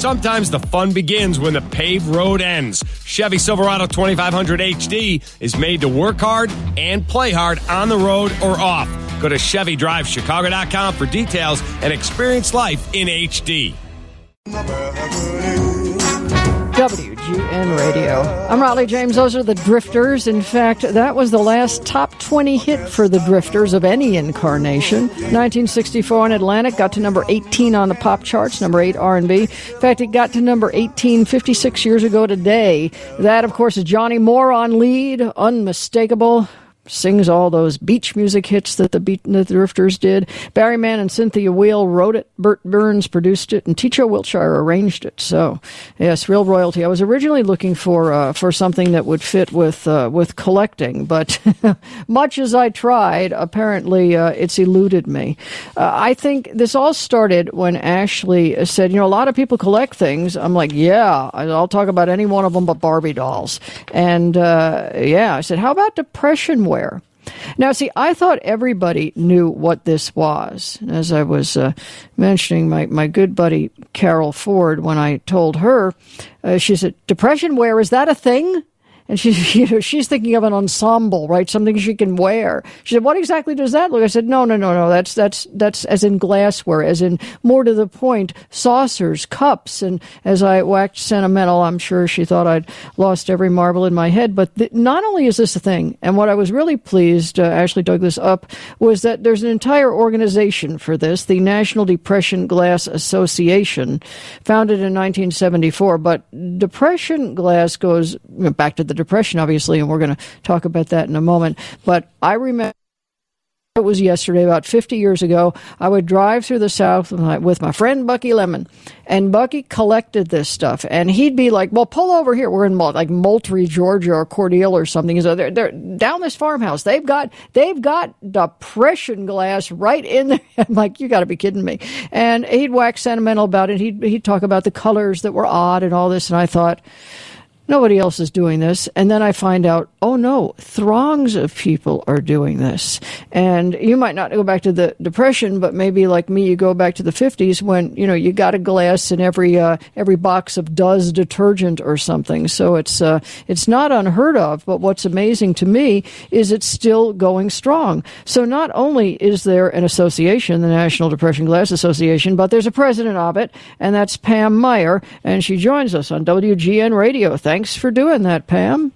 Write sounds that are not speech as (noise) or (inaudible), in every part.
Sometimes the fun begins when the paved road ends. Chevy Silverado 2500 HD is made to work hard and play hard on the road or off. Go to ChevyDriveChicago.com for details and experience life in HD. WGN Radio. I'm Rollye James. Those are the Drifters. In fact, that was the last top 20 hit for the Drifters of any incarnation. 1964 in Atlantic got to number 18 on the pop charts, number 8 R&B. In fact, it got to number 18 56 years ago today. That, of course, is Johnny Moore on lead, unmistakable sings all those beach music hits that the, Beat, the Drifters did. Barry Mann and Cynthia Weil wrote it. Bert Berns produced it, and Teacho Wiltshire arranged it. So, yes, real royalty. I was originally looking for uh, for something that would fit with uh, with collecting, but (laughs) much as I tried, apparently uh, it's eluded me. Uh, I think this all started when Ashley said, "You know, a lot of people collect things." I'm like, "Yeah, I'll talk about any one of them but Barbie dolls." And uh, yeah, I said, "How about depression ware?" Now, see, I thought everybody knew what this was. As I was uh, mentioning, my, my good buddy Carol Ford, when I told her, uh, she said, Depression wear, is that a thing? And she's (laughs) you know she's thinking of an ensemble, right? Something she can wear. She said, "What exactly does that look?" I said, "No, no, no, no. That's that's that's as in glassware, as in more to the point, saucers, cups." And as I waxed sentimental, I'm sure she thought I'd lost every marble in my head. But th- not only is this a thing, and what I was really pleased, uh, Ashley dug this up, was that there's an entire organization for this, the National Depression Glass Association, founded in 1974. But depression glass goes back to the Depression, obviously, and we're going to talk about that in a moment. But I remember it was yesterday, about 50 years ago. I would drive through the South with my, friend Bucky Lemon, and Bucky collected this stuff. And he'd be like, "Well, pull over here. We're in like Moultrie, Georgia, or Cordele, or something." So they're, they're down this farmhouse. They've got they've got depression glass right in there. (laughs) I'm like, "You got to be kidding me!" And he'd wax sentimental about it. He'd he'd talk about the colors that were odd and all this. And I thought Nobody else is doing this. And then I find out, oh no, throngs of people are doing this. And you might not go back to the Depression, but maybe like me, you go back to the 50s when, you know, you got a glass in every, uh, every box of Duz detergent or something. So it's, uh, it's not unheard of. But what's amazing to me is it's still going strong. So not only is there an association, the National Depression Glass Association, but there's a president of it, and that's Pam Meyer, and she joins us on WGN Radio. Thank Thanks for doing that, Pam.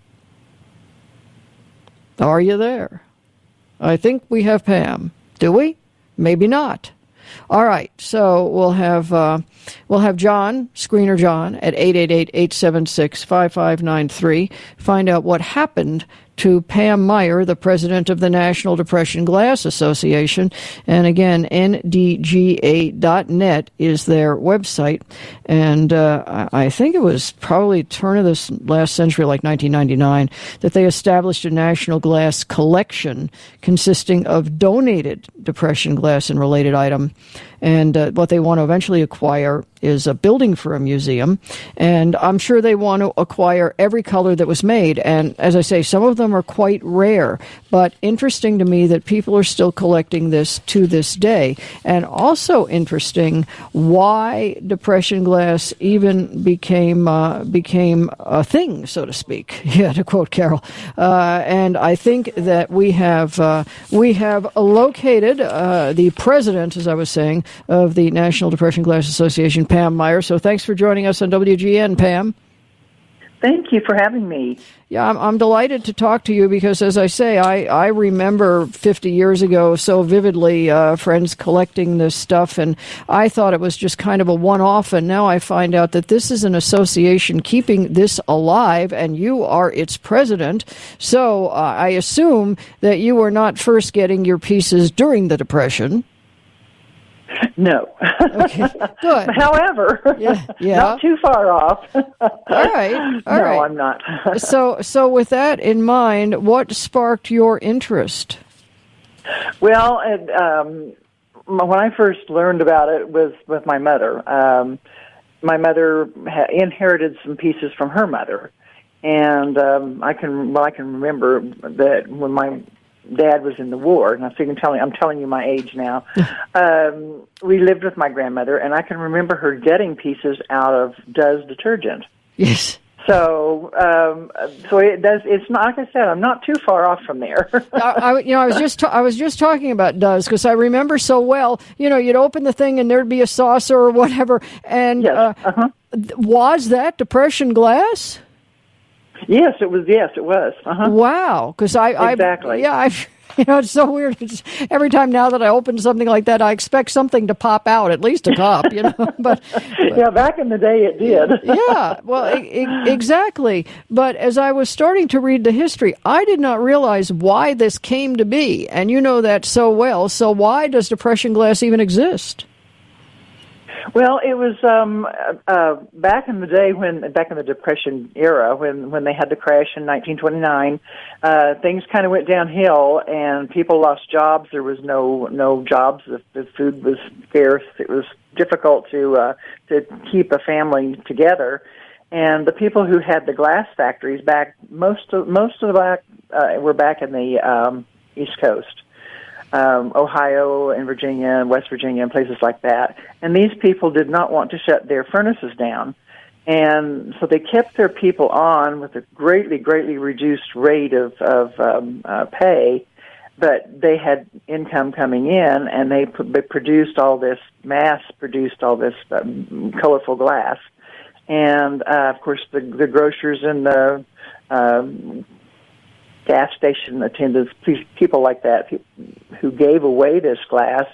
Are you there? I think we have Pam. Do we? Maybe not. All right, so we'll have uh, we'll have John, screener John, at 888-876-5593, find out what happened to Pam Meyer, the president of the National Depression Glass Association. And again, ndga.net is their website. And uh, I think it was probably turn of this last century, like 1999, that they established a national glass collection consisting of donated depression glass and related item. And uh, what they want to eventually acquire is a building for a museum. And I'm sure they want to acquire every color that was made. And as I say, some of them are quite rare, but interesting to me that people are still collecting this to this day. And also interesting why depression glass even became uh, became a thing, so to speak. (laughs) Yeah, to quote Carol. Uh, and I think that we have uh, we have located uh, the president, as I was saying, of the National Depression Glass Association, Pam Meyer. So thanks for joining us on WGN, Pam. Thank you for having me. Yeah, I'm, I'm, delighted to talk to you because, as I say, I, I remember 50 years ago so vividly uh, friends collecting this stuff, and I thought it was just kind of a one off. And now I find out that this is an association keeping this alive, and you are its president. So uh, I assume that you were not first getting your pieces during the Depression. No. Okay. Good. (laughs) However, yeah, yeah. not too far off. all right. (laughs) All no, right. I'm not. (laughs) so, so with that in mind, what sparked your interest? Well, um, when I first learned about it was with my mother. Um, my mother ha- inherited some pieces from her mother, and um, I can well I can remember that when my dad was in the war, and I think I'm telling I'm telling you my age now. (laughs) um, we lived with my grandmother, and I can remember her getting pieces out of Duz detergent. Yes. So, um, so it does. It's not like I said. I'm not too far off from there. (laughs) I, I, you know, I was just ta- I was just talking about Duz because I remember so well. You know, you'd open the thing and there'd be a saucer or whatever. And yes. uh, uh-huh. was that depression glass? Yes, it was. Yes, it was. Uh-huh. Wow, because I exactly. I, yeah, I (laughs) you know it's so weird. It's, every time now that I open something like that, I expect something to pop out, at least a cup, you know. (laughs) but, but yeah, back in the day, it did. (laughs) yeah, well, exactly. But as I was starting to read the history, I did not realize why this came to be, and you know that so well. So why does depression glass even exist? Well, it was um, uh, back in the day when, back in the Depression era, when when they had the crash in 1929, uh, things kind of went downhill, and people lost jobs. There was no no jobs. The, the food was scarce. It was difficult to uh, to keep a family together. And the people who had the glass factories back, most of most of the back uh, were back in the um, East Coast um, Ohio and Virginia and West Virginia and places like that. And these people did not want to shut their furnaces down. And so they kept their people on with a greatly, greatly reduced rate of, of um, uh, pay, but they had income coming in and they, they produced all this, mass produced all this um, colorful glass. And uh, of course, the, the grocers and the um, gas station attendants, people like that who gave away this glass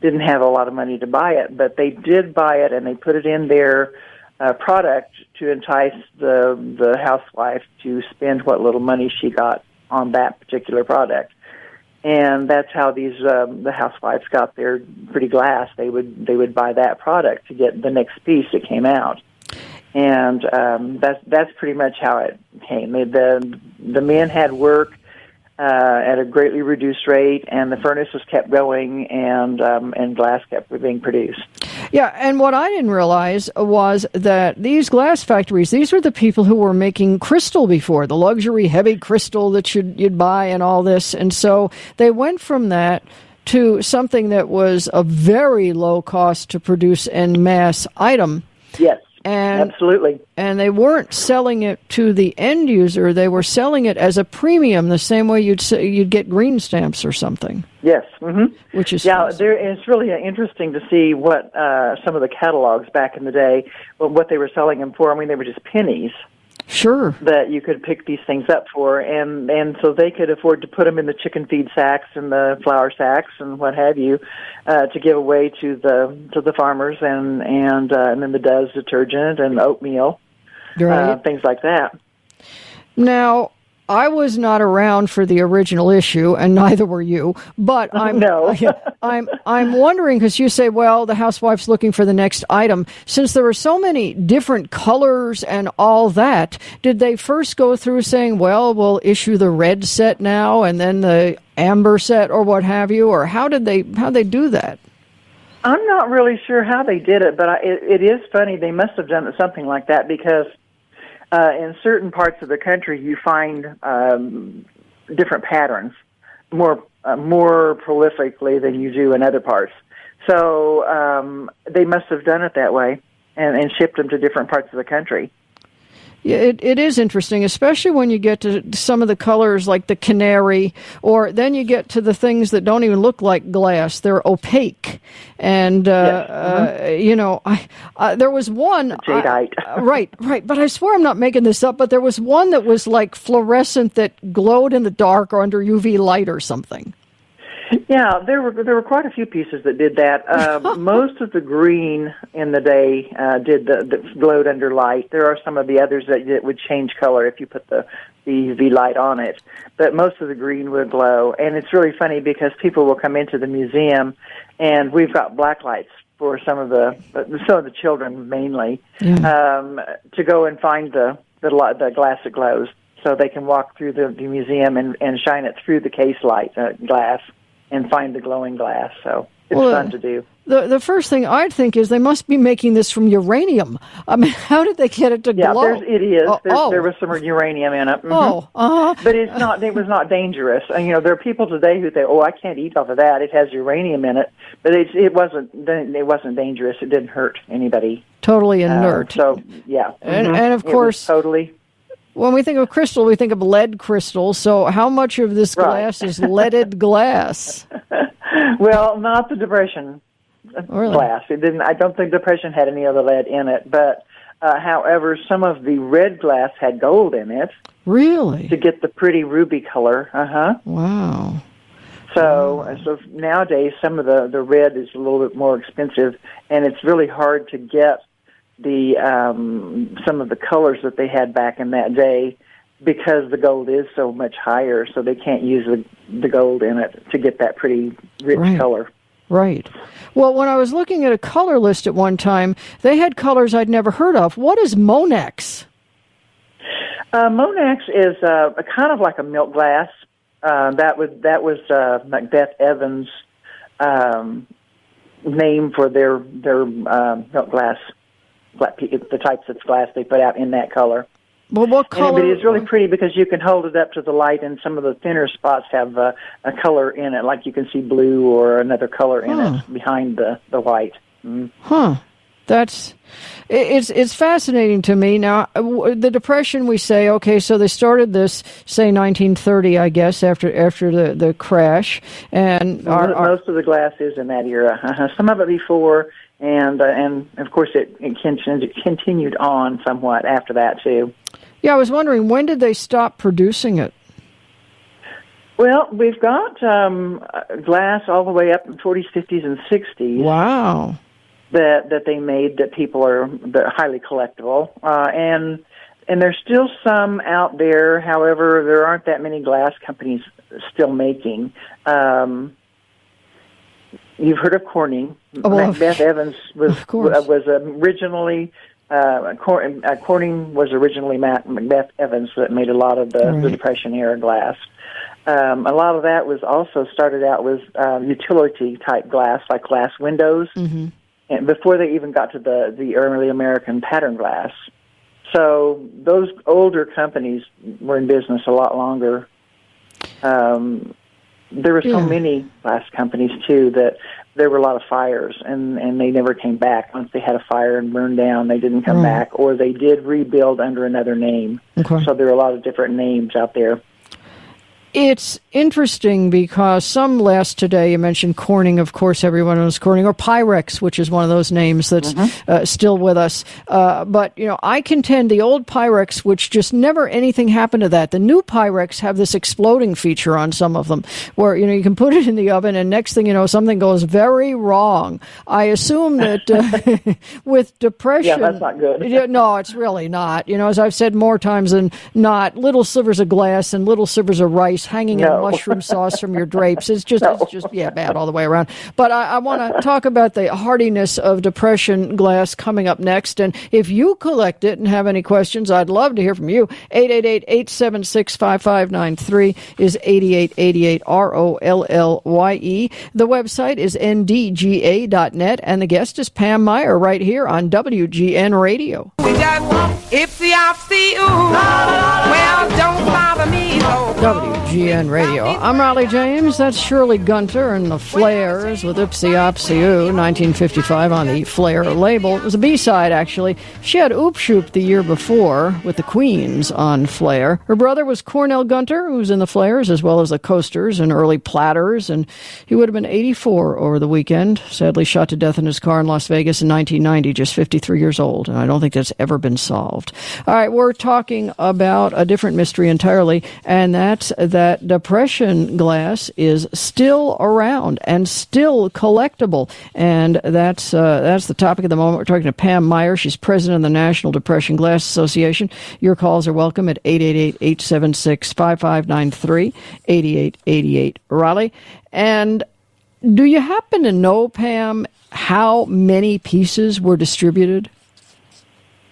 didn't have a lot of money to buy it, but they did buy it and they put it in their uh, product to entice the the housewife to spend what little money she got on that particular product. And that's how these um, the housewives got their pretty glass. They would they would buy that product to get the next piece that came out and um, that's that's pretty much how it came. The the men had work uh, at a greatly reduced rate, and the furnace was kept going, and um, and glass kept being produced. Yeah, and what I didn't realize was that these glass factories, these were the people who were making crystal before, the luxury heavy crystal that you'd, you'd buy and all this, and so they went from that to something that was a very low cost to produce and mass item. And, Absolutely. And they weren't selling it to the end user; they were selling it as a premium, the same way you'd say, you'd get green stamps or something. Yes. Mm-hmm. Which is yeah. There, it's really interesting to see what uh, some of the catalogs back in the day, what they were selling them for. I mean, they were just pennies. Sure. That you could pick these things up for, and and so they could afford to put them in the chicken feed sacks and the flour sacks and what have you, uh, to give away to the to the farmers and and uh, and then the Duz detergent and oatmeal, right. uh, things like that. Now, I was not around for the original issue, and neither were you. But (laughs) I'm no. (laughs) I'm I'm wondering because you say, well, the housewife's looking for the next item. Since there were so many different colors and all that, did they first go through saying, well, we'll issue the red set now, and then the amber set, or what have you, or how did they how they do that? I'm not really sure how they did it, but I, it, it is funny. They must have done something like that because uh, in certain parts of the country, you find um, different patterns more uh, more prolifically than you do in other parts. So um, they must have done it that way and, and shipped them to different parts of the country. Yeah, it, it is interesting, especially when you get to some of the colors like the canary, or then you get to the things that don't even look like glass. They're opaque. And, uh, uh, you know, I, uh, there was one. Jadeite. I, right, right. But I swear I'm not making this up, but there was one that was like fluorescent that glowed in the dark or under UV light or something. Yeah, there were there were quite a few pieces that did that. Uh, (laughs) most of the green in the day uh, did the, the glowed under light. There are some of the others that, that would change color if you put the the UV light on it, but most of the green would glow. And it's really funny because people will come into the museum, and we've got black lights for some of the some of the children mainly yeah. um, to go and find the the, the glass that glows, so they can walk through the, the museum and, and shine it through the case light uh, glass and find the glowing glass. So it's well, fun to do. the the first thing I'd think is they must be making this from uranium. I mean, (laughs) how did they get it to yeah, glow? there's, it is. Oh, oh. There was some uranium in it. Mhm. Oh, uh-huh. But it's not. It was not dangerous. And, you know, there are people today who say, "Oh, I can't eat off of that. It has uranium in it." But it it wasn't. It wasn't dangerous. It didn't hurt anybody. totally Uh, inert. so yeah. And- Mhm. and of course- totally. When we think of crystal, we think of lead crystal. So, how much of this Right. glass is leaded glass? (laughs) Well, not the depression Really? glass. It didn't. I don't think depression had any other lead in it. But uh, however, some of the red glass had gold in it Really? to get the pretty ruby color. Uh huh. Wow. So, so nowadays, some of the the red is a little bit more expensive, and it's really hard to get the um, some of the colors that they had back in that day because the gold is so much higher. So they can't use the the gold in it to get that pretty rich Right. color. Right. Well, when I was looking at a color list at one time, they had colors I'd never heard of. What is Monax? Uh, Monax is uh, a kind of like a milk glass. Uh, that was that was uh, Macbeth Evans' um, name for their their uh, milk glass, gla- the types of glass they put out in that color. Well, what And, color? but it's really pretty because you can hold it up to the light, and some of the thinner spots have uh, a color in it, like you can see blue or another color in Huh. it behind the the white. Mm. Huh. That's it's it's fascinating to me. Now, uh, the depression we say, okay, so they started this say 1930, I guess, after after the the crash, and our, most of the glass is in that era. Uh-huh. (laughs) Some of it before, and uh, and of course it, it continued, continued on somewhat after that too. yeah, I was wondering when did they stop producing it? Well, we've got um, uh, glass all the way up in 40s, 50s, and 60s Wow. that that they made that people are that are highly collectible, uh, and and there's still some out there. However, there aren't that many glass companies still making. Um, you've heard of Corning. Oh, well, Macbeth Evans was uh, was originally. Uh, Cor- uh, Corning was originally Mac- Macbeth Evans that made a lot of the, the Depression era glass. Um, a lot of that was also started out with uh, utility type glass, like glass windows, Mm-hmm. and before they even got to the the early American pattern glass. So those older companies were in business a lot longer. Um, there were so Yeah. many glass companies too that there were a lot of fires, and and they never came back. Once they had a fire and burned down, they didn't come Right. back, or they did rebuild under another name. Okay. So there are a lot of different names out there. It's interesting because some last today, you mentioned Corning, of course, everyone knows Corning, or Pyrex, which is one of those names that's uh, still with us. Uh, but, you know, I contend the old Pyrex, which just never anything happened to that. The new Pyrex have this exploding feature on some of them where, you know, you can put it in the oven and next thing you know, something goes very wrong. I assume that uh, (laughs) with depression. Yeah, that's not good. (laughs) No, it's really not. You know, as I've said more times than not, little slivers of glass and little slivers of rice hanging in mushroom sauce from your drapes. It's just, No. it's just, yeah, bad all the way around. But I, I want to talk about the hardiness of depression glass coming up next. And if you collect it and have any questions, I'd love to hear from you. 888-876-5593 is 8888 R-O-L-L-Y-E. The website is ndga.net and the guest is Pam Meyer right here on WGN Radio. We just if the see you. Well, don't bother me. No. WGN Radio. I'm Rollye James. That's Shirley Gunter and the Flairs with Oopsie Opsie Oo, 1955 on the Flair label. It was a B-side, actually. She had Oop Shoop the year before with the Queens on Flair. Her brother was Cornell Gunter, who was in the Flairs, as well as the Coasters and early Platters, and he would have been 84 over the weekend. Sadly shot to death in his car in Las Vegas in 1990, just 53 years old, and I don't think that's ever been solved. All right, we're talking about a different mystery entirely, and that depression glass is still around and still collectible, and that's uh, that's the topic of the moment. We're talking to Pam Meyer. She's president of the National Depression Glass Association. Your calls are welcome at 888-876-5593, 8888 Rollye. And do you happen to know, Pam, how many pieces were distributed?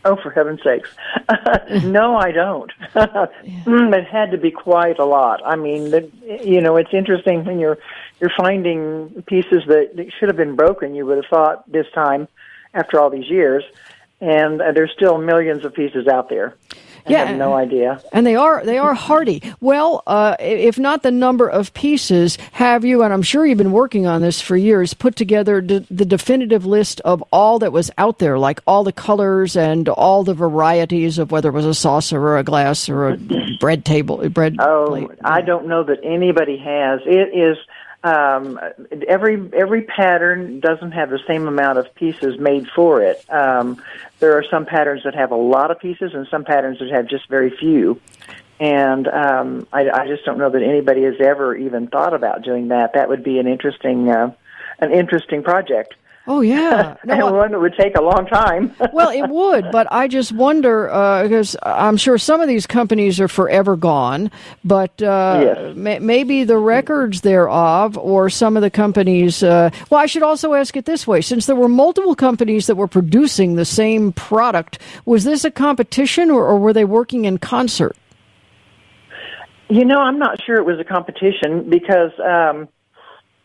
Oh, for heaven's sakes. (laughs) no, I don't. (laughs) Mm, it had to be quite a lot. I mean, the, you know, it's interesting when you're you're finding pieces that, that should have been broken. You would have thought this time, after all these years, and uh, there's still millions of pieces out there. I Yeah. have no idea. And they are they are hardy. Well, uh, if not the number of pieces, have you? And I'm sure you've been working on this for years. Put together d- the definitive list of all that was out there, like all the colors and all the varieties of whether it was a saucer or a glass or a bread table, bread Oh, plate. I don't know that anybody has. It is um, every every pattern doesn't have the same amount of pieces made for it. Um, there are some patterns that have a lot of pieces, and some patterns that have just very few. And um, I, I just don't know that anybody has ever even thought about doing that. That would be an interesting uh, an interesting project, Oh yeah. (laughs) No, and one that would take a long time. (laughs) well, it would, but I just wonder uh, because I'm sure some of these companies are forever gone, but uh, Yes. may, maybe the records thereof or some of the companies. Uh, well, I should also ask it this way: since there were multiple companies that were producing the same product, was this a competition or, or were they working in concert? You know, I'm not sure it was a competition because um,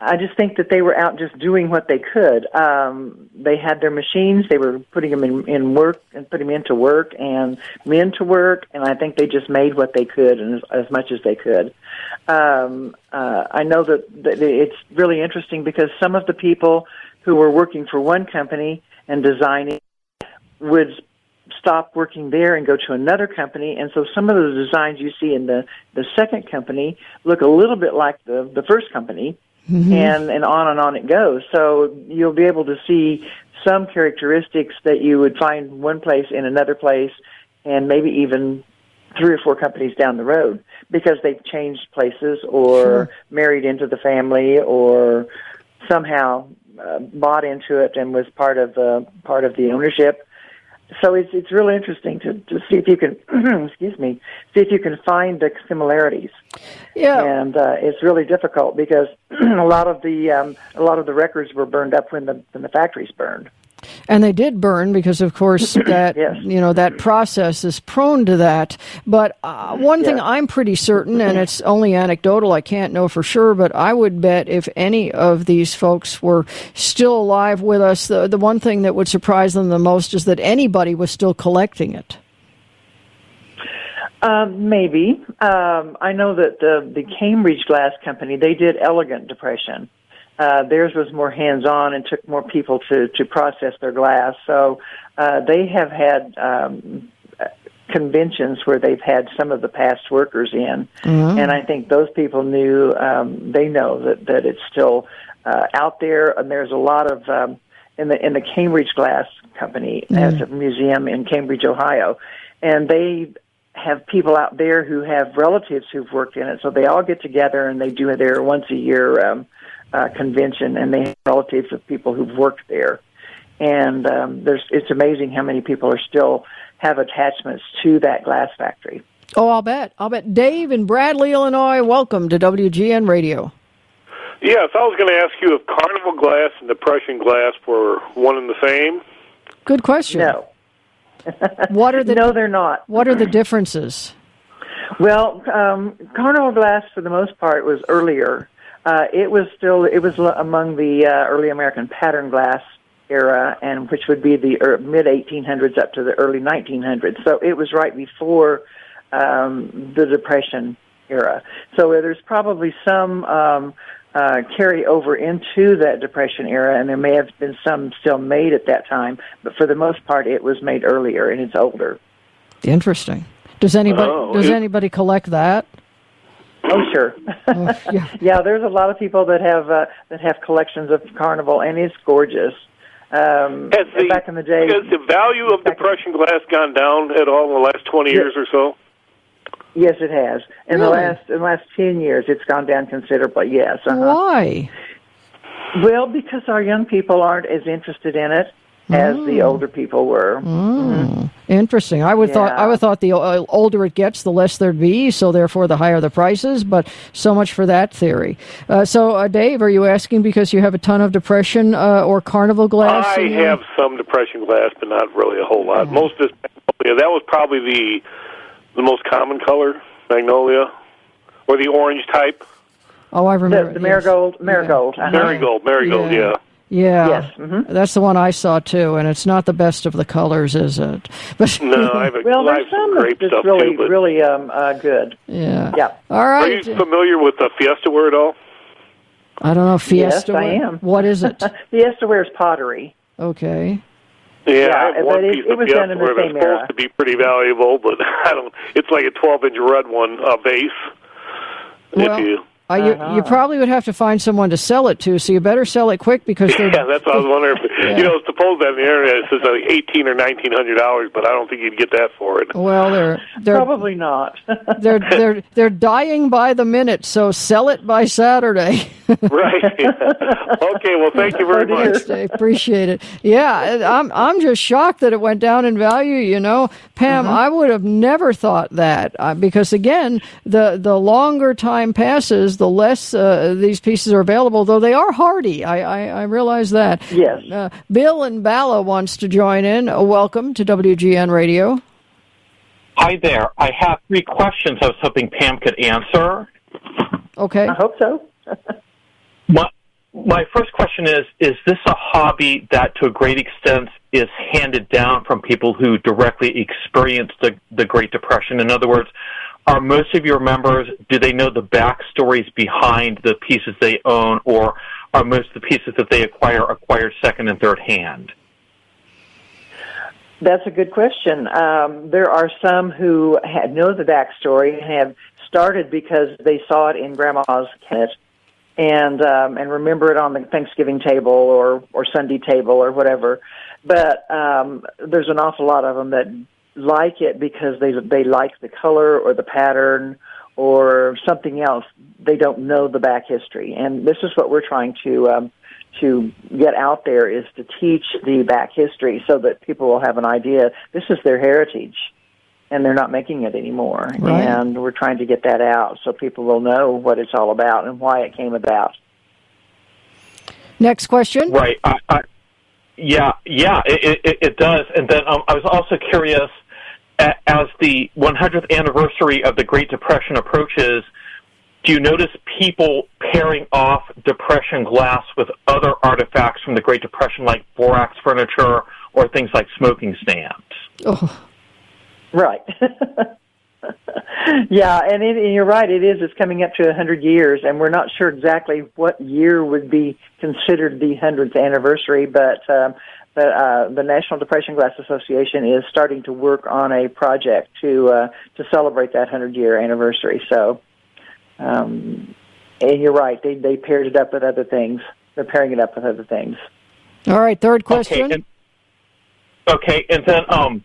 I just think that they were out just doing what they could. Um, they had their machines; they were putting them in, in work and putting them into work and men to work, and I think they just made what they could and as, as much as they could. Um, uh, I know that, that it's really interesting because some of the people who were working for one company and designing would stop working there and go to another company and so some of the designs you see in the the second company look a little bit like the the first company and and on and on it goes. So you'll be able to see some characteristics that you would find one place in another place and maybe even three or four companies down the road because they've changed places or married into the family or somehow uh, bought into it and was part of uh, part of the ownership so it's it's really interesting to, to see if you can (clears throat) excuse me see if you can find the similarities Yeah. and uh, it's really difficult because (clears throat) a lot of the um, a lot of the records were burned up when the when the factories burned And they did burn because, of course, (clears throat) that Yes. you know that process is prone to that. But uh, one thing I'm pretty certain, and it's only anecdotal, I can't know for sure, but I would bet if any of these folks were still alive with us, the the one thing that would surprise them the most is that anybody was still collecting it. Um, maybe. Um, I know that the the Cambridge Glass Company they did elegant depression. Uh, theirs was more hands on and took more people to to process their glass. So uh, they have had um, conventions where they've had some of the past workers in, and I think those people knew um, they know that that it's still uh, out there, and there's a lot of um, in the in the Cambridge Glass Company has a museum in Cambridge, Ohio, and they have people out there who have relatives who've worked in it, so they all get together and they do their once a year um, uh, convention, and they have relatives of people who've worked there, and um, there's it's amazing how many people are still have attachments to that glass factory. Oh, I'll bet. I'll bet. Dave in Bradley, Illinois. Welcome to WGN Radio. Yes, I was going to ask you if Carnival glass and Depression glass were one and the same. Good question. No, (laughs) What are the no, they're not. What are the differences? Well, um, Carnival glass, for the most part, was earlier. Uh, it was still it was among the uh, early American pattern glass era, and which would be the er, mid 1800s up to the early 1900s. So it was right before um, the Depression era. So there's probably some um, uh, carry over into that Depression era, and there may have been some still made at that time. But for the most part, it was made earlier, and it's older. Interesting. Does anybody Oh, does it- anybody collect that? Oh, sure. yeah. (laughs) yeah, there's a lot of people that have uh, that have collections of Carnival, and it's gorgeous. Um, Has the, back in the day, has the value of back in- Depression glass gone down at all in the last 20 Yeah. years or so? yes, it has. In the last in the last ten years, it's gone down considerably. Yes. Uh-huh. Why? Well, because our young people aren't as interested in it as the Mm. older people were. Interesting. I would thought I would thought the uh, older it gets, the less there'd be, so therefore the higher the prices. But so much for that theory. Uh, so, uh, Dave, are you asking because you have a ton of depression uh, or carnival glass? I in your- have some Depression glass, but not really a whole lot. Most of this Magnolia, that was probably the the most common color, Magnolia, or the orange type. Oh, I remember The, the yes. marigold, marigold. uh-huh. Marigold, marigold, Yeah. Yeah. Yeah. Yes, mhm. That's the one I saw too, and it's not the best of the colors, is it? (laughs) But No, I have, a, Well, I there's have some some grape that's stuff really, too. But really um, uh, good. yeah. Yeah. All are you familiar with the Fiesta ware at all? I don't know Fiesta. Yes, I am. What is it? (laughs) Fiesta ware's pottery. Okay. Yeah, Yeah, I have but one it- piece it of was Fiesta done in the ware that's same supposed era. to be pretty valuable, but (laughs) I don't. It's like a 12-inch red one uh, base. Well, if you, Uh, you, Uh-huh. you probably would have to find someone to sell it to, so you better sell it quick because they're. yeah, that's what I was wondering. If, You know, suppose that on the internet it says like eighteen or nineteen hundred dollars, but I don't think you'd get that for it. Well, they're they're Probably not. (laughs) they're they're they're dying by the minute, so sell it by Saturday. (laughs) right. okay. Well, thank you very (laughs) much. Thanks, Dave. Appreciate it. Yeah, I'm I'm just shocked that it went down in value. You know, Pam, I would have never thought that uh, because again, the the longer time passes, the less uh, these pieces are available. Though they are hardy, I I, I realize that. Yes. Uh, Bill and Bala wants to join in. Uh, welcome to WGN Radio. Hi there. I have three questions I was hoping Pam could answer. Okay. I hope so. (laughs) My, my first question is Is this a hobby that to a great extent is handed down from people who directly experienced the, the Great Depression? In other words, are most of your members, do they know the backstories behind the pieces they own, or are most of the pieces that they acquire acquired second and third hand? That's a good question. Um, there are some who had, know the backstory and have started because they saw it in Grandma's cabinet and um, and remember it on the Thanksgiving table or or Sunday table or whatever. But um, there's an awful lot of them that like it because they they like the color or the pattern or something else. They don't know the back history, and this is what we're trying to. Um, to get out there is to teach the back history so that people will have an idea this is their heritage and they're not making it anymore Right. and we're trying to get that out so people will know what it's all about and why it came about Next question. Right. I, I, yeah, yeah, it, it, it does. And then um, I was also curious, a- as the 100th anniversary of the Great Depression approaches, do you notice people pairing off Depression glass with other artifacts from the Great Depression, like borax furniture or things like smoking stands? Oh, right (laughs) (laughs) yeah and, it, and you're right it is it's coming up to a 100 years and we're not sure exactly what year would be considered the 100th anniversary but um, but uh, the National Depression Glass Association is starting to work on a project to uh, to celebrate that 100 year anniversary. So, um, and you're right, they they paired it up with other things. They're pairing it up with other things. all right. Third question. Okay, and, okay, and then um,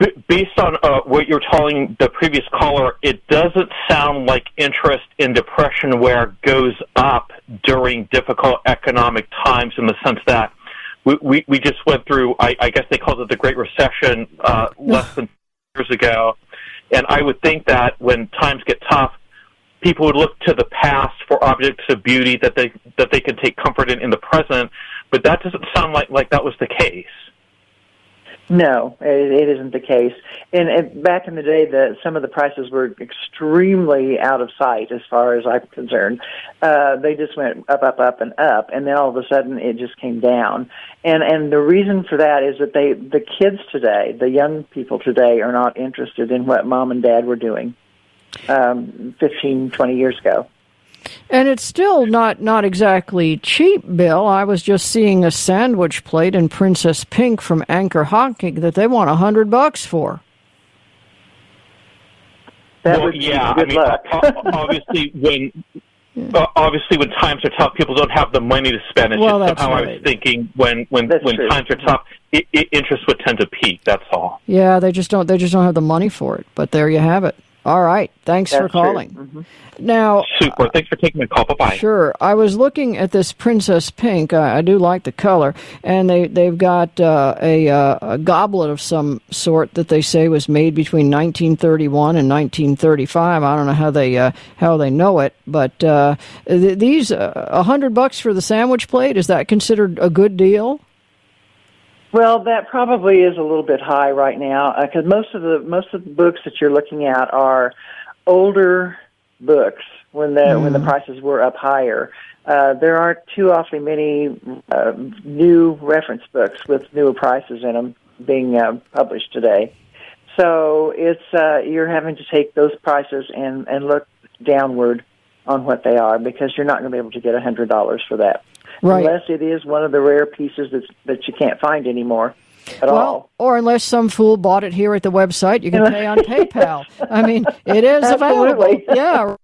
b- based on uh, what you're telling the previous caller, it doesn't sound like interest in depression ware goes up during difficult economic times in the sense that we, we, we just went through, I, I guess they called it the Great Recession uh, less than years ago. And I would think that when times get tough, people would look to the past for objects of beauty that they that they can take comfort in in the present. But that doesn't sound like like that was the case. No, it, it isn't the case. And, and back in the day, the some of the prices were extremely out of sight as far as I'm concerned. Uh, they just went up, up, up, and up, and then all of a sudden it just came down. And and the reason for that is that they the kids today, the young people today, are not interested in what mom and dad were doing um, 15, 20 years ago. And it's still not not exactly cheap, Bill. I was just seeing a sandwich plate in Princess Pink from Anchor Hocking that they want a hundred bucks for. That well, would yeah, good I mean, luck. o- o- obviously (laughs) when. Uh, obviously, when times are tough, people don't have the money to spend. It's Well, just that's somehow I was thinking when when That's when true. times are tough, i i interest would tend to peak. That's all. Yeah, they just don't they just don't have the money for it. But there you have it. All right. Thanks for That's true. calling. Mhm. Now, Super. Thanks for taking my call. Bye bye. Sure. I was looking at this Princess Pink. I, I do like the color, and they they've got uh, a, uh, a goblet of some sort that they say was made between 1931 and 1935. I don't know how they uh, how they know it, but uh, th- these uh, a hundred bucks for the sandwich plate is that considered a good deal? Well, that probably is a little bit high right now because most of the most of the books that you're looking at are older books when the when the prices were up higher. Uh, there aren't too awfully many uh, new reference books with newer prices in them being uh, published today. So it's uh, you're having to take those prices and and look downward on what they are because you're not going to be able to get a hundred dollars for that Right. unless it is one of the rare pieces that that you can't find anymore at Well, all. or unless some fool bought it here at the website, you can pay on (laughs) PayPal. I mean, it is available. Yeah.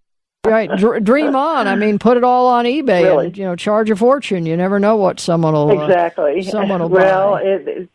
Right, Dr- dream on. I mean, put it all on eBay Really. and you know charge a fortune. You never know what someone will uh, Exactly. someone will well, buy. it, it,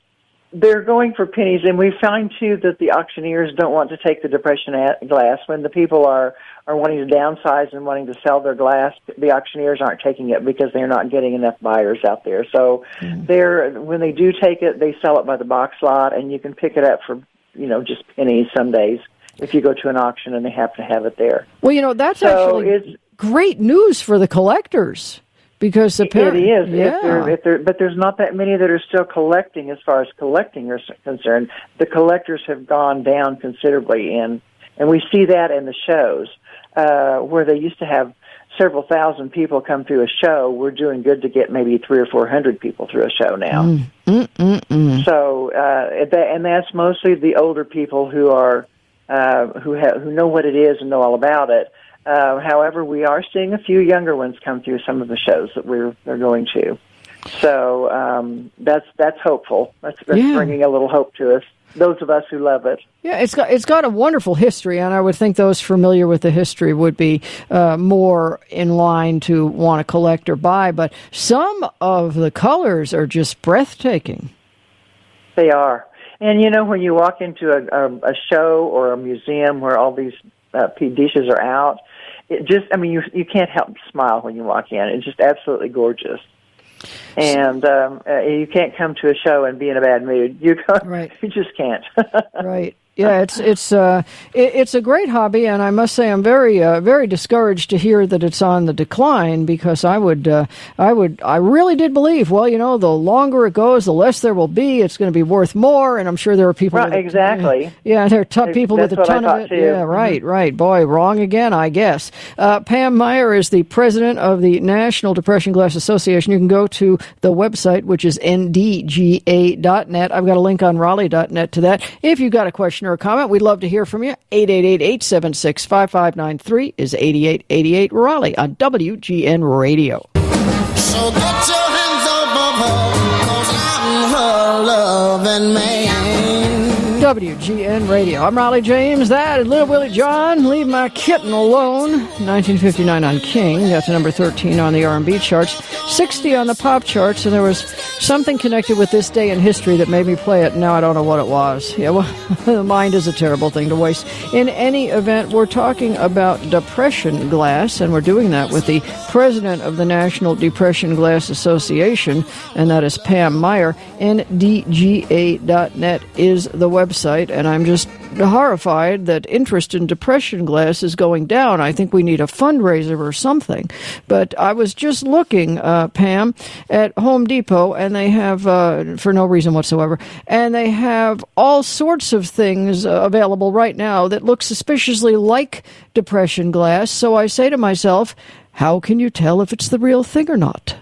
they're going for pennies, and we find too that the auctioneers don't want to take the depression glass when the people are are wanting to downsize and wanting to sell their glass. The auctioneers aren't taking it because they're not getting enough buyers out there. So Mm. they're when they do take it, they sell it by the box lot, and you can pick it up for you know just pennies some days if you go to an auction and they happen to have it there. Well, you know that's So actually it's- great news for the collectors because the par- It is. Yeah. If there, if there, but there's not that many that are still collecting as far as collecting are s- concerned. The collectors have gone down considerably in, and we see that in the shows, uh, where they used to have several thousand people come through a show. We're doing good to get maybe three or four hundred people through a show now. So, uh, that, and that's mostly the older people who are, uh, who have, who know what it is and know all about it. Uh, however, we are seeing a few younger ones come through some of the shows that we're they're going to. So um, that's that's hopeful. That's, that's Yeah. bringing a little hope to us. Those of us who love it. Yeah, it's got it's got a wonderful history, and I would think those familiar with the history would be uh, more in line to want to collect or buy. But some of the colors are just breathtaking. They are. And you know, when you walk into a, a, a show or a museum where all these uh, p- dishes are out, it just, I mean, you, you can't help but smile when you walk in. It's just absolutely gorgeous. And um, uh, you can't come to a show and be in a bad mood. You, Right. (laughs) you just can't. Right. Yeah, it's it's uh it, it's a great hobby, and I must say I'm very uh, very discouraged to hear that it's on the decline because I would uh, I would I really did believe well you know the longer it goes the less there will be. It's going to be worth more and I'm sure there are people Right, with exactly. yeah there are ton, people That's with a ton of it. too. Mm-hmm. yeah right right. Boy wrong again I guess. Uh, Pam Meyer is the president of the National Depression Glass Association. You can go to the website which is ndga.net I've got a link on rollye.net to that. If you've got a question or a comment. We'd love to hear from you. 888-876-5593 is 8888 Rollye on WGN Radio. So WGN Radio. I'm Rollye James. That is Little Willie John. Leave My Kitten Alone. 1959 on King. That's number 13 on the R&B charts. 60 on the pop charts. And there was something connected with this day in history that made me play it. Now I don't know what it was. Yeah, well, (laughs) the mind is a terrible thing to waste. In any event, we're talking about depression glass, and we're doing that with the president of the National Depression Glass Association, and that is Pam Meyer. NDGA.net is the website, and I'm just horrified that interest in depression glass is going down. I think we need a fundraiser or something. But I was just looking, uh, Pam, at Home Depot, and they have, uh, for no reason whatsoever, and they have all sorts of things uh, available right now that look suspiciously like depression glass. So I say to myself, how can you tell if it's the real thing or not?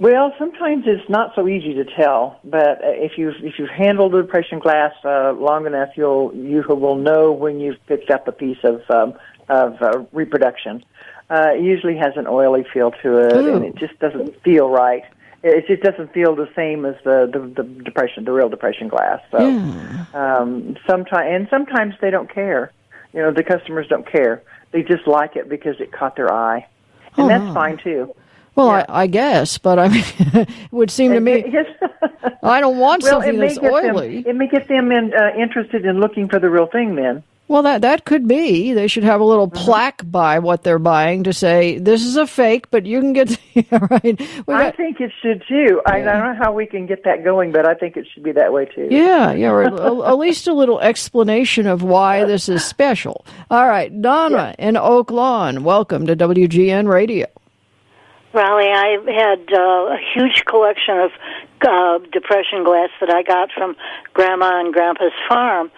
Well, sometimes it's not so easy to tell, but uh, if you've if you've handled the depression glass uh, long enough, you'll you will know when you've picked up a piece of um, of uh, reproduction. Uh, it usually has an oily feel to it, Ooh. and it just doesn't feel right. It just doesn't feel the same as the the, the depression, the real depression glass. So, um, sometimes and sometimes they don't care. You know, the customers don't care. They just like it because it caught their eye, and Oh, that's wow. fine too. Well, Yeah. I, I guess, but I mean, (laughs) it would seem to me (laughs) I don't want well, something that's oily. them. It may get them in, uh, interested in looking for the real thing. Then, Well, that that could be. They should have a little Mm-hmm. plaque by what they're buying to say this is a fake, but you can get (laughs) yeah, right. We I think it should too. I, I don't know how we can get that going, but I think it should be that way too. yeah, yeah, or at at least a little explanation of why this is special. All right, Donna in Oak Lawn, welcome to WGN Radio. Rollye, I had uh, a huge collection of uh, depression glass that I got from Grandma and Grandpa's farm,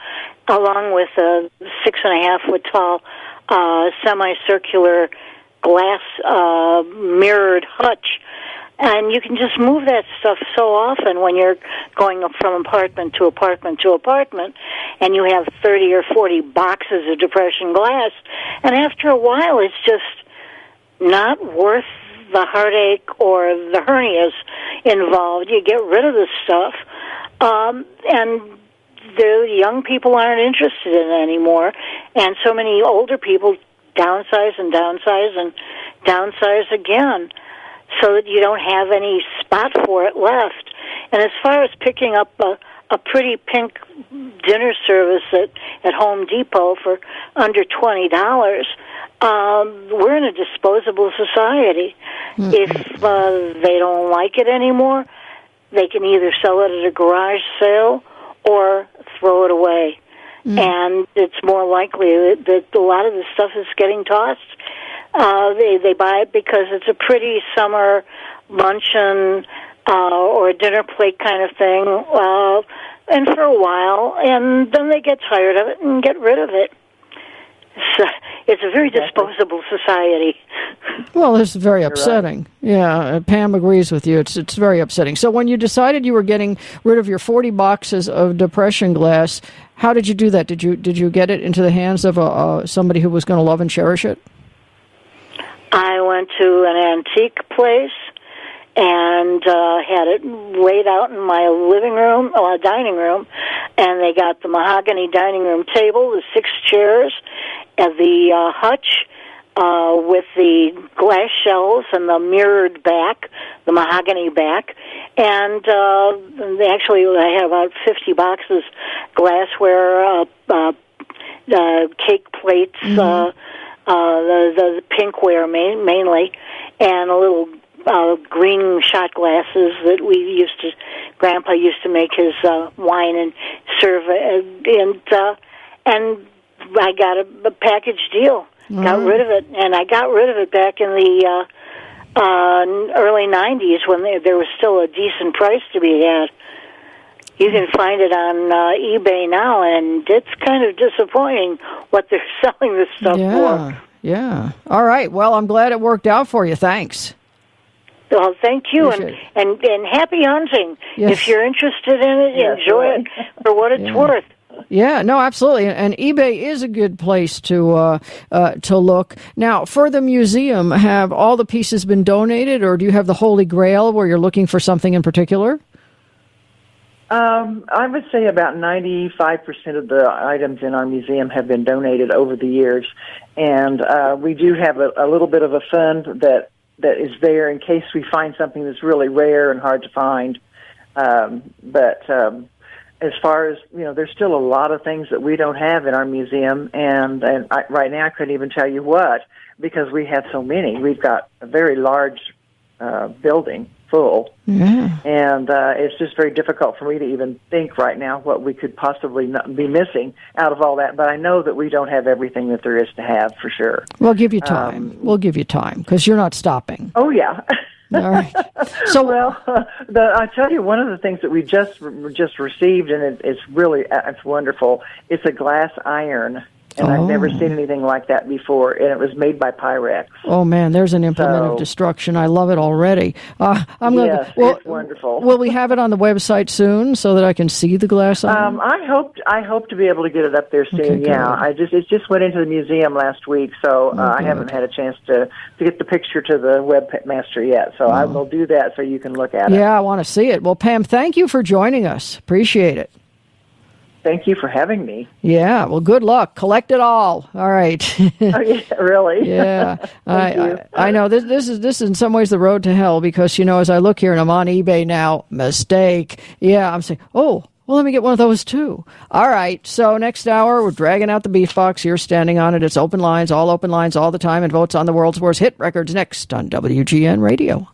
along with a six and a half foot tall uh, semicircular glass uh, mirrored hutch. And you can just move that stuff so often when you're going from apartment to apartment to apartment, and you have 30 or 40 boxes of depression glass. And after a while, it's just not worth the heartache or the hernias involved. You get rid of the stuff, um, and the young people aren't interested in it anymore, and so many older people downsize and downsize and downsize again, so that you don't have any spot for it left. And as far as picking up a a pretty pink dinner service at at Home Depot for under twenty dollars. Um, we're in a disposable society. If uh, they don't like it anymore, they can either sell it at a garage sale or throw it away. And it's more likely that, that a lot of the stuff is getting tossed. Uh, they they buy it because it's a pretty summer luncheon uh, or a dinner plate kind of thing, uh, and for a while, and then they get tired of it and get rid of it. It's a, it's a very disposable society. Well, this is very upsetting. Yeah, uh, Pam agrees with you. It's it's very upsetting. So when you decided you were getting rid of your 40 boxes of depression glass, how did you do that? Did you did you get it into the hands of a, uh, somebody who was going to love and cherish it? I went to an antique place and uh, had it laid out in my living room, or dining room, and they got the mahogany dining room table, the six chairs, and the uh, hutch uh, with the glass shelves and the mirrored back, the mahogany back, and uh, they actually I had about fifty boxes glassware, uh, uh, uh, cake plates. Uh, uh, the, the pinkware main, mainly, and a little uh, green shot glasses that we used to. Grandpa used to make his uh, wine and serve, uh, and uh, and I got a, a package deal. Got rid of it, and I got rid of it back in the uh, uh, early '90s when there, there was still a decent price to be had. You can find it on uh, eBay now, and it's kind of disappointing what they're (laughs) selling this stuff yeah, for. yeah. All right. Well, I'm glad it worked out for you. Thanks. Well, thank you, and, Appreciate and and happy hunting. Yes. If you're interested in it, Yes, enjoy right. it for what it's Yeah. worth. Yeah, no, absolutely, and eBay is a good place to uh, uh, to look. Now, for the museum, have all the pieces been donated, or do you have the Holy Grail where you're looking for something in particular? Um, I would say about 95% of the items in our museum have been donated over the years. And uh, we do have a, a little bit of a fund that, that is there in case we find something that's really rare and hard to find. Um, but um, as far as, you know, there's still a lot of things that we don't have in our museum. And, and I, right now I couldn't even tell you what because we have so many. We've got a very large uh, building full Yeah. and uh, it's just very difficult for me to even think right now what we could possibly not be missing out of all that. But I know that we don't have everything that there is to have for sure. We'll give you time. we'll give you time because you're not stopping. Oh yeah. All right. (laughs) So, well, (laughs) the, I tell you, one of the things that we just just received, and it, it's really uh, it's wonderful. It's a glass iron, and I've never Oh. seen anything like that before. And it was made by Pyrex. oh man, there's an implement of destruction. I love it already. Uh, I'm gonna. Yes, well, it's wonderful. (laughs) Will we have it on the website soon so that I can see the glass? Um, I hope I hope to be able to get it up there soon. Okay, yeah. I just it just went into the museum last week, so uh, I haven't had a chance to to get the picture to the webmaster yet. So I will do that so you can look at it. yeah, I want to see it. Well, Pam, thank you for joining us. Appreciate it. Thank you for having me. Yeah. Well, good luck. Collect it all. All right. (laughs) Oh, yeah, really? (laughs) yeah, (laughs) I, you. I I know this this is this is in some ways the road to hell because you know as I look here and I'm on eBay now, mistake. Yeah, I'm saying, oh, well, let me get one of those too. All right, so next hour we're dragging out the beef box. You're standing on it. It's open lines, all open lines, all the time, and votes on the world's worst hit records next on WGN Radio.